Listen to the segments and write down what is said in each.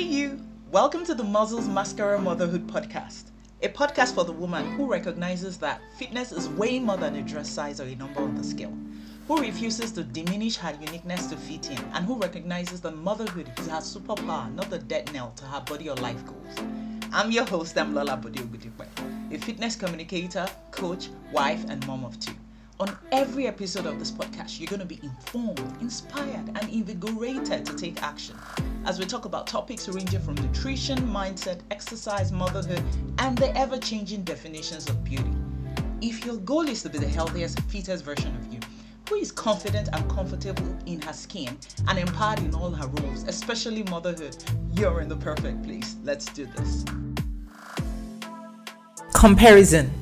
Hey, you! Welcome to the Muscles Mascara Motherhood Podcast, a podcast for the woman who recognizes that fitness is way more than a dress size or a number on the scale, who refuses to diminish her uniqueness to fit in, and who recognizes that motherhood is her superpower, not the dead nail to her body or life goals. I'm your host, I'm Lola Bodiogudipe, a fitness communicator, coach, wife, and mom of two. On every episode of this podcast, you're going to be informed, inspired, and invigorated to take action as we talk about topics ranging from nutrition, mindset, exercise, motherhood, and the ever changing definitions of beauty. If your goal is to be the healthiest, fittest version of you, who is confident and comfortable in her skin and empowered in all her roles, especially motherhood, you're in the perfect place. Let's do this. Comparison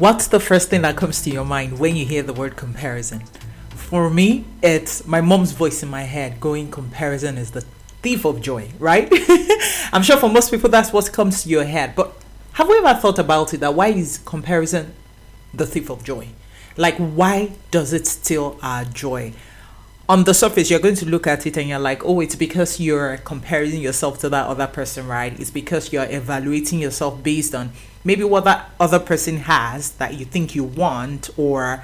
What's the first thing that comes to your mind when you hear the word comparison? For me, it's my mom's voice in my head going, comparison is the thief of joy, right? I'm sure for most people that's what comes to your head. But have we ever thought about it that why is comparison the thief of joy? Like, why does it steal our joy? on the surface you're going to look at it and you're like oh it's because you're comparing yourself to that other person right it's because you're evaluating yourself based on maybe what that other person has that you think you want or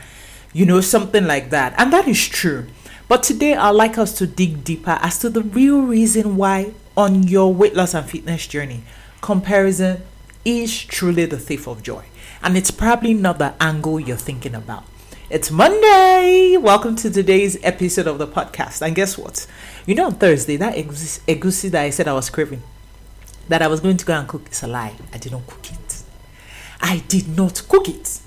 you know something like that and that is true but today i'd like us to dig deeper as to the real reason why on your weight loss and fitness journey comparison is truly the thief of joy and it's probably not the angle you're thinking about it's Monday. Welcome to today's episode of the podcast. And guess what? You know, on Thursday, that egusi that I said I was craving, that I was going to go and cook, is a lie. I did not cook it. I did not cook it.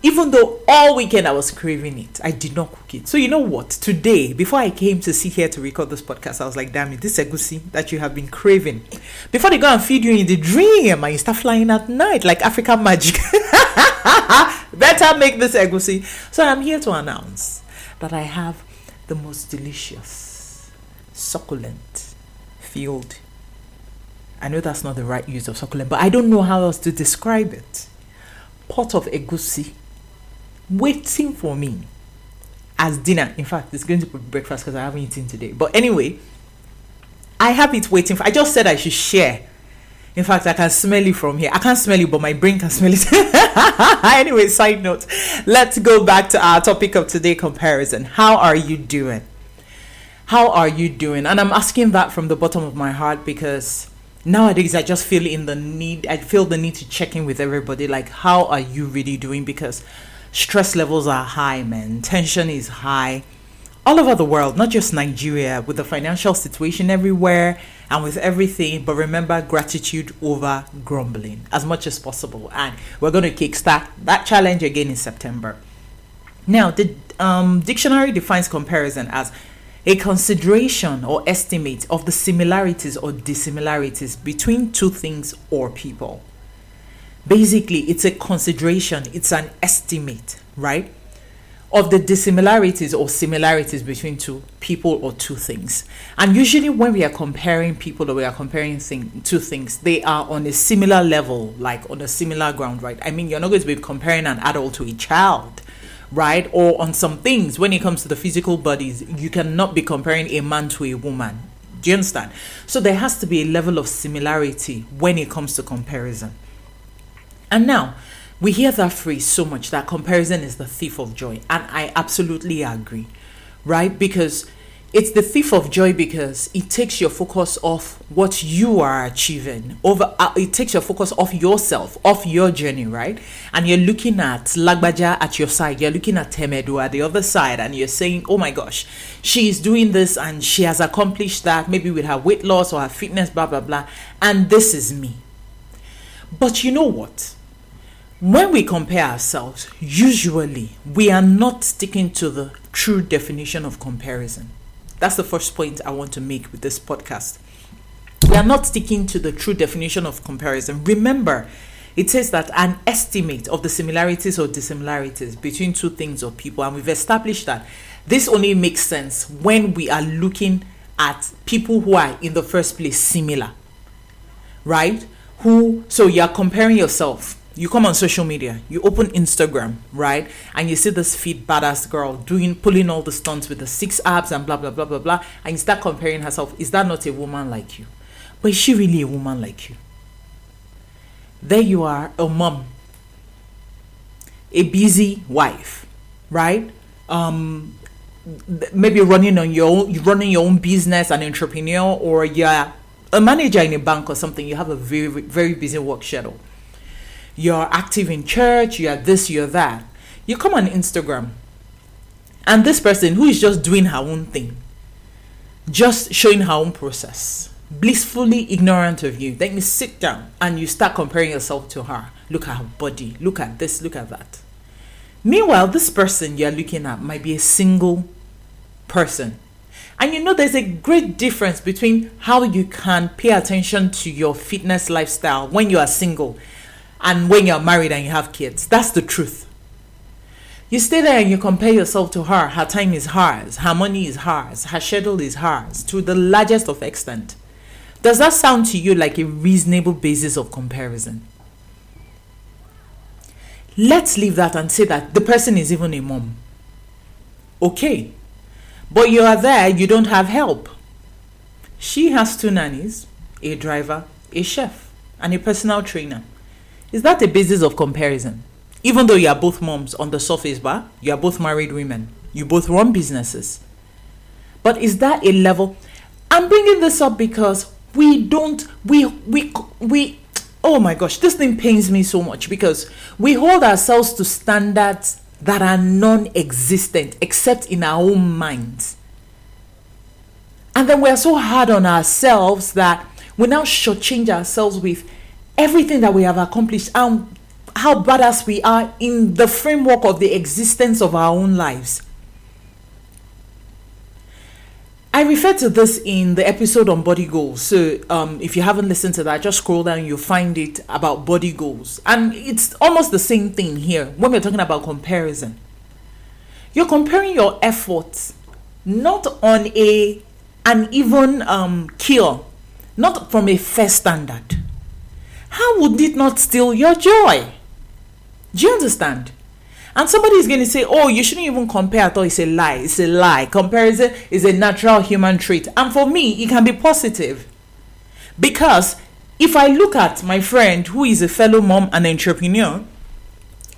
Even though all weekend I was craving it, I did not cook it. So you know what? Today, before I came to sit here to record this podcast, I was like, damn it, this egusi that you have been craving. Before they go and feed you in the dream and you start flying at night like African magic. Better make this egusi. So I'm here to announce that I have the most delicious, succulent, filled. I know that's not the right use of succulent, but I don't know how else to describe it. Pot of egusi waiting for me as dinner. In fact, it's going to be breakfast because I haven't eaten today. But anyway, I have it waiting for. I just said I should share in fact, I can smell it from here. I can't smell it, but my brain can smell it. anyway, side note. Let's go back to our topic of today comparison. How are you doing? How are you doing? And I'm asking that from the bottom of my heart because nowadays I just feel in the need I feel the need to check in with everybody like how are you really doing because stress levels are high, man. Tension is high all over the world, not just Nigeria, with the financial situation everywhere and with everything. But remember, gratitude over grumbling as much as possible. And we're going to kickstart that challenge again in September. Now, the um, dictionary defines comparison as a consideration or estimate of the similarities or dissimilarities between two things or people. Basically, it's a consideration, it's an estimate, right? of the dissimilarities or similarities between two people or two things. And usually, when we are comparing people or we are comparing thing, two things, they are on a similar level, like on a similar ground, right? I mean, you're not going to be comparing an adult to a child, right? Or on some things, when it comes to the physical bodies, you cannot be comparing a man to a woman. Do you understand? So, there has to be a level of similarity when it comes to comparison. And now, we hear that phrase so much that comparison is the thief of joy. And I absolutely agree, right? Because it's the thief of joy because it takes your focus off what you are achieving over uh, it takes your focus off yourself off your journey right? And you're looking at lagbaja at your side. You're looking at temedu at the other side and you're saying oh my gosh she's doing this and she has accomplished that maybe with her weight loss or her fitness blah blah blah. And this is me. But you know what? When we compare ourselves, usually we are not sticking to the true definition of comparison. That's the first point I want to make with this podcast. We are not sticking to the true definition of comparison. Remember, it says that an estimate of the similarities or dissimilarities between two things or people, and we've established that this only makes sense when we are looking at people who are in the first place similar, right? Who, so you're comparing yourself you come on social media, you open Instagram, right? And you see this fit badass girl doing pulling all the stunts with the six abs and blah blah blah blah blah, and you start comparing herself. Is that not a woman like you? But is she really a woman like you? There you are, a mom, a busy wife, right? Um, maybe running on your own, running your own business, an entrepreneur, or you're a manager in a bank or something. You have a very very busy work schedule. You're active in church. You're this. You're that. You come on Instagram, and this person who is just doing her own thing, just showing her own process, blissfully ignorant of you. Then you sit down and you start comparing yourself to her. Look at her body. Look at this. Look at that. Meanwhile, this person you're looking at might be a single person. And you know, there's a great difference between how you can pay attention to your fitness lifestyle when you are single and when you're married and you have kids. That's the truth. You stay there and you compare yourself to her. Her time is hers, her money is hers, her schedule is hers to the largest of extent. Does that sound to you like a reasonable basis of comparison? Let's leave that and say that the person is even a mom. Okay. But you are there, you don't have help. She has two nannies, a driver, a chef, and a personal trainer. Is that a basis of comparison? Even though you are both moms on the surface bar, you are both married women, you both run businesses. But is that a level? I'm bringing this up because we don't, we, we, we, oh my gosh, this thing pains me so much because we hold ourselves to standards that are non existent except in our own minds. And then we're so hard on ourselves that we now shortchange ourselves with everything that we have accomplished and how badass we are in the framework of the existence of our own lives. I refer to this in the episode on body goals. So, um, if you haven't listened to that, just scroll down, you'll find it about body goals. And it's almost the same thing here when we're talking about comparison. You're comparing your efforts not on a an even um, not from a fair standard. How would it not steal your joy? Do you understand? And somebody is going to say, oh, you shouldn't even compare at all. It's a lie. It's a lie. Comparison is a natural human trait. And for me, it can be positive. Because if I look at my friend who is a fellow mom and entrepreneur,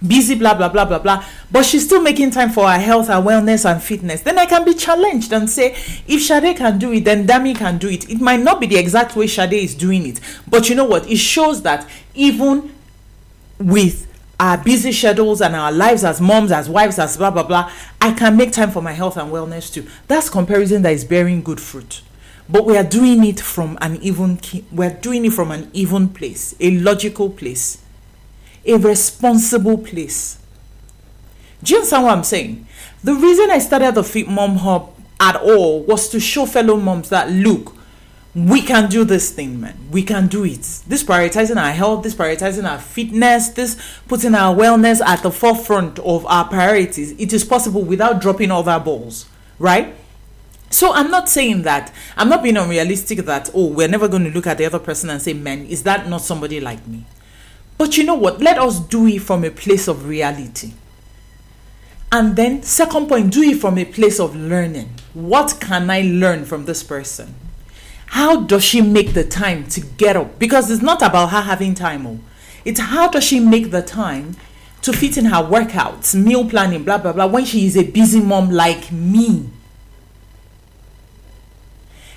busy, blah, blah, blah, blah, blah, but she's still making time for her health, and wellness, and fitness, then I can be challenged and say, if Shade can do it, then Dami can do it. It might not be the exact way Shade is doing it, but you know what? It shows that even with our busy schedules and our lives as moms, as wives, as blah, blah, blah, I can make time for my health and wellness too. That's comparison that is bearing good fruit. But we are doing it from an even, we're doing it from an even place, a logical place, a responsible place. Do you understand what I'm saying? The reason I started the Fit Mom Hub at all was to show fellow moms that look, we can do this thing, man. We can do it. This prioritizing our health, this prioritizing our fitness, this putting our wellness at the forefront of our priorities. It is possible without dropping other balls, right? So I'm not saying that I'm not being unrealistic that oh we're never going to look at the other person and say man is that not somebody like me. But you know what? Let us do it from a place of reality. And then second point, do it from a place of learning. What can I learn from this person? how does she make the time to get up? Because it's not about her having time. Oh. It's how does she make the time to fit in her workouts, meal planning, blah, blah, blah, when she is a busy mom like me.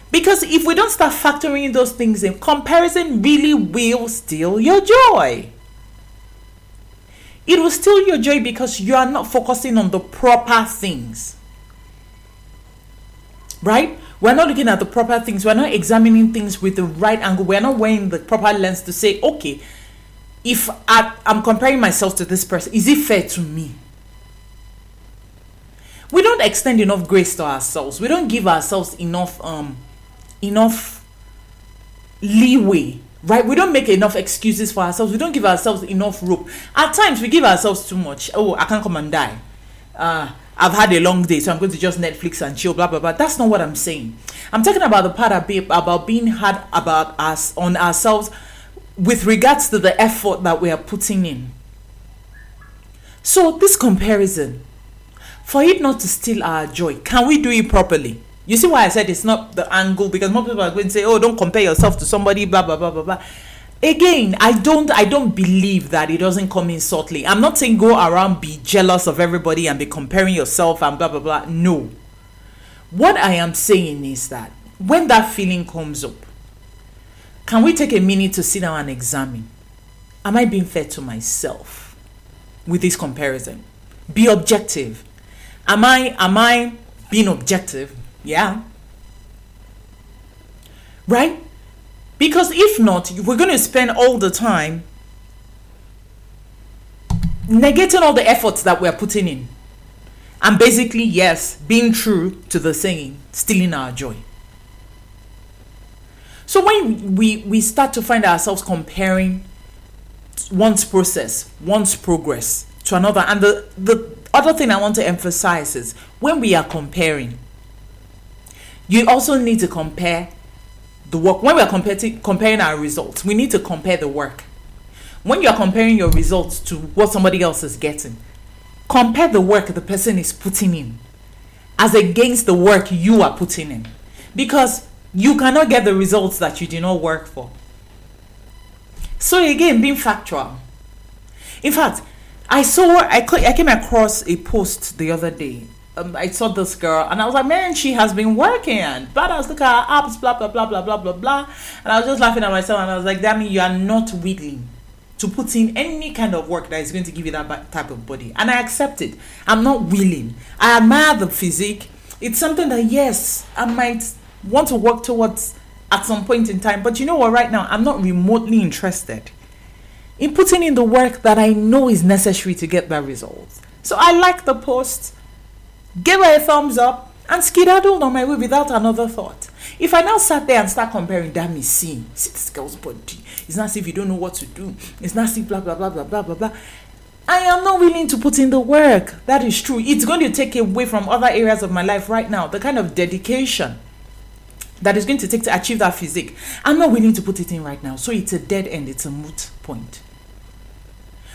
Because if we don't start factoring those things in, comparison really will steal your joy. It will steal your joy because you are not focusing on the proper things. Right? We're not looking at the proper things. We're not examining things with the right angle. We're not wearing the proper lens to say, okay, if I, I'm comparing myself to this person, is it fair to me? We don't extend enough grace to ourselves. We don't give ourselves enough um enough leeway right? We don't make enough excuses for ourselves. We don't give ourselves enough rope. At times, we give ourselves too much. Oh, I can't come and die. Uh, I've had a long day, so I'm going to just Netflix and chill, blah blah blah. That's not what I'm saying. I'm talking about the part about being hard about us on ourselves with regards to the effort that we are putting in. So this comparison, for it not to steal our joy, can we do it properly? You see why I said it's not the angle because more people are going to say, "Oh, don't compare yourself to somebody." Blah blah blah blah blah. Again, I don't I don't believe that it doesn't come in subtly. I'm not saying go around be jealous of everybody and be comparing yourself and blah blah blah. No. What I am saying is that when that feeling comes up, can we take a minute to sit down and examine? Am I being fair to myself with this comparison? Be objective. Am I am I being objective? Yeah. Right? Because if not, we're going to spend all the time negating all the efforts that we're putting in. And basically, yes, being true to the saying, stealing our joy. So when we, we start to find ourselves comparing one's process, one's progress to another, and the, the other thing I want to emphasize is when we are comparing, you also need to compare the work. When we are comparing, comparing our results, we need to compare the work. When you are comparing your results to what somebody else is getting, compare the work the person is putting in as against the work you are putting in. Because you cannot get the results that you did not work for. So again, being factual. In fact, I saw I I came across a post the other day. Um, I saw this girl and I was like, man, she has been working. But I was looking at her apps, blah blah blah blah blah blah blah. And I was just laughing at myself and I was like, means you are not willing to put in any kind of work that is going to give you that type of body. And I accept it. I'm not willing. I admire the physique. It's something that yes, I might want to work towards at some point in time. But you know what, right now, I'm not remotely interested in putting in the work that I know is necessary to get that result. So I like the post, gave her a thumbs up, and skedaddled on my way without another thought. If I now sat there and start comparing, that me see, this girl's body. It's not as if you don't know what to do. It's not as if blah blah blah blah blah blah blah. I am not willing to put in the work. That is true. It's going to take away from other areas of my life right now. The kind of dedication that is going to take to achieve that physique. I'm not willing to put it in right now. So it's a dead end, it's a moot point.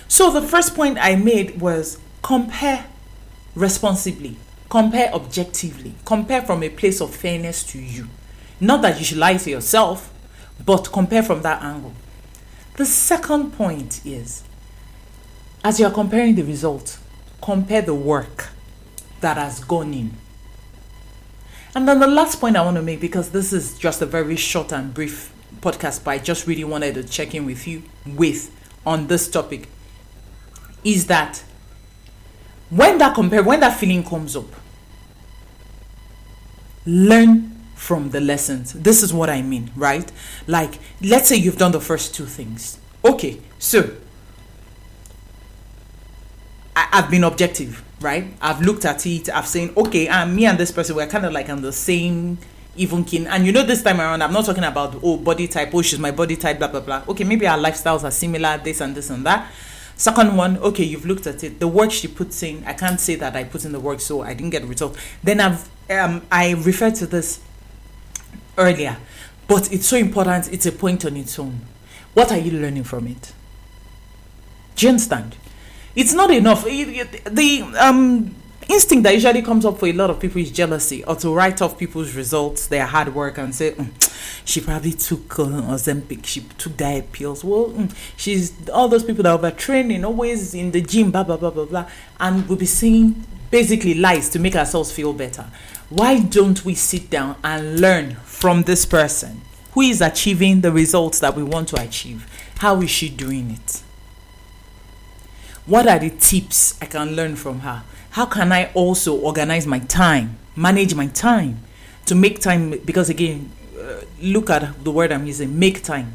So the first point I made was compare responsibly, compare objectively, compare from a place of fairness to you. Not that you should lie to yourself, but compare from that angle. The second point is as you are comparing the result compare the work that has gone in and then the last point I want to make, because this is just a very short and brief podcast, but I just really wanted to check in with you with on this topic, is that when that compare when that feeling comes up, learn from the lessons. This is what I mean, right? Like, let's say you've done the first two things. Okay, so I, I've been objective right? I've looked at it, I've seen, okay, and me and this person, we're kind of like on the same even kin. And you know, this time around, I'm not talking about, oh, body type, oh, she's my body type, blah, blah, blah. Okay, maybe our lifestyles are similar, this and this and that. Second one, okay, you've looked at it. The work she puts in, I can't say that I put in the work, so I didn't get a result. Then I've, um, I referred to this earlier, but it's so important, it's a point on its own. What are you learning from it? Do you understand? it's not enough. the um, instinct that usually comes up for a lot of people is jealousy or to write off people's results, their hard work, and say, mm, she probably took uh, Ozempic, she took diet pills. Well, mm, she's all those people that are overtraining, always in the gym, blah, blah, blah, blah, blah. And we'll be saying basically lies to make ourselves feel better. Why don't we sit down and learn from this person who is achieving the results that we want to achieve? How is she doing it? What are the tips I can learn from her? How can I also organize my time, manage my time to make time? Because again, look at the word I'm using make time,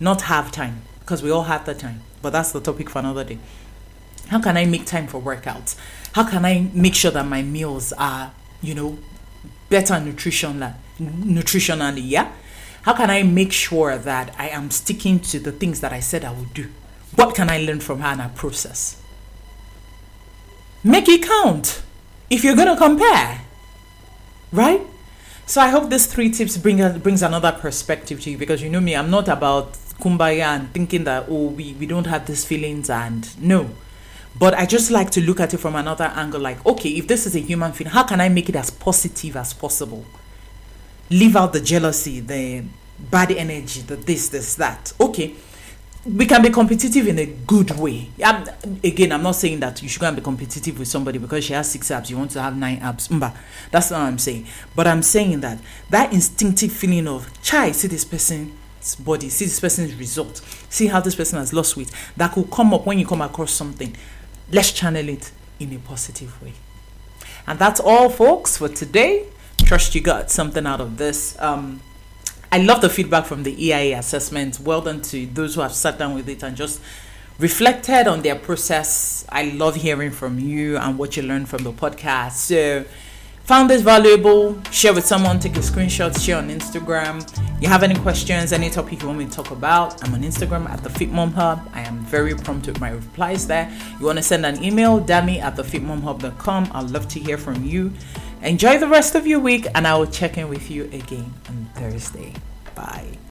not have time, because we all have the time. But that's the topic for another day. How can I make time for workouts? How can I make sure that my meals are, you know, better nutrition, nutritionally? Yeah. How can I make sure that I am sticking to the things that I said I would do? What can I learn from her in her process? Make it count if you're going to compare, right? So I hope these three tips bring brings another perspective to you because you know me, I'm not about kumbaya and thinking that oh we, we don't have these feelings and no. But I just like to look at it from another angle like, okay, if this is a human feeling, how can I make it as positive as possible? leave out the jealousy, the bad energy, the this, this, that. Okay, we can be competitive in a good way. I'm, again, I'm not saying that you should go and be competitive with somebody because she has six abs, you want to have nine abs. Mba, that's not what I'm saying. But I'm saying that that instinctive feeling of, chai, see this person's body, see this person's result, see how this person has lost weight, that could come up when you come across something. Let's channel it in a positive way. And that's all, folks, for today. Trust you got something out of this. Um, I love the feedback from the EIA assessment. Well done to those who have sat down with it and just reflected on their process. I love hearing from you and what you learned from the podcast. So, found this valuable, share with someone, take a screenshot, share on Instagram. You have any questions, any topic you want me to talk about? I'm on Instagram at the Fit Mom Hub. I am very prompt with my replies there. You want to send an email, dami at thefitmomhub.com. I'd love to hear from you. Enjoy the rest of your week, and I will check in with you again on Thursday. Bye.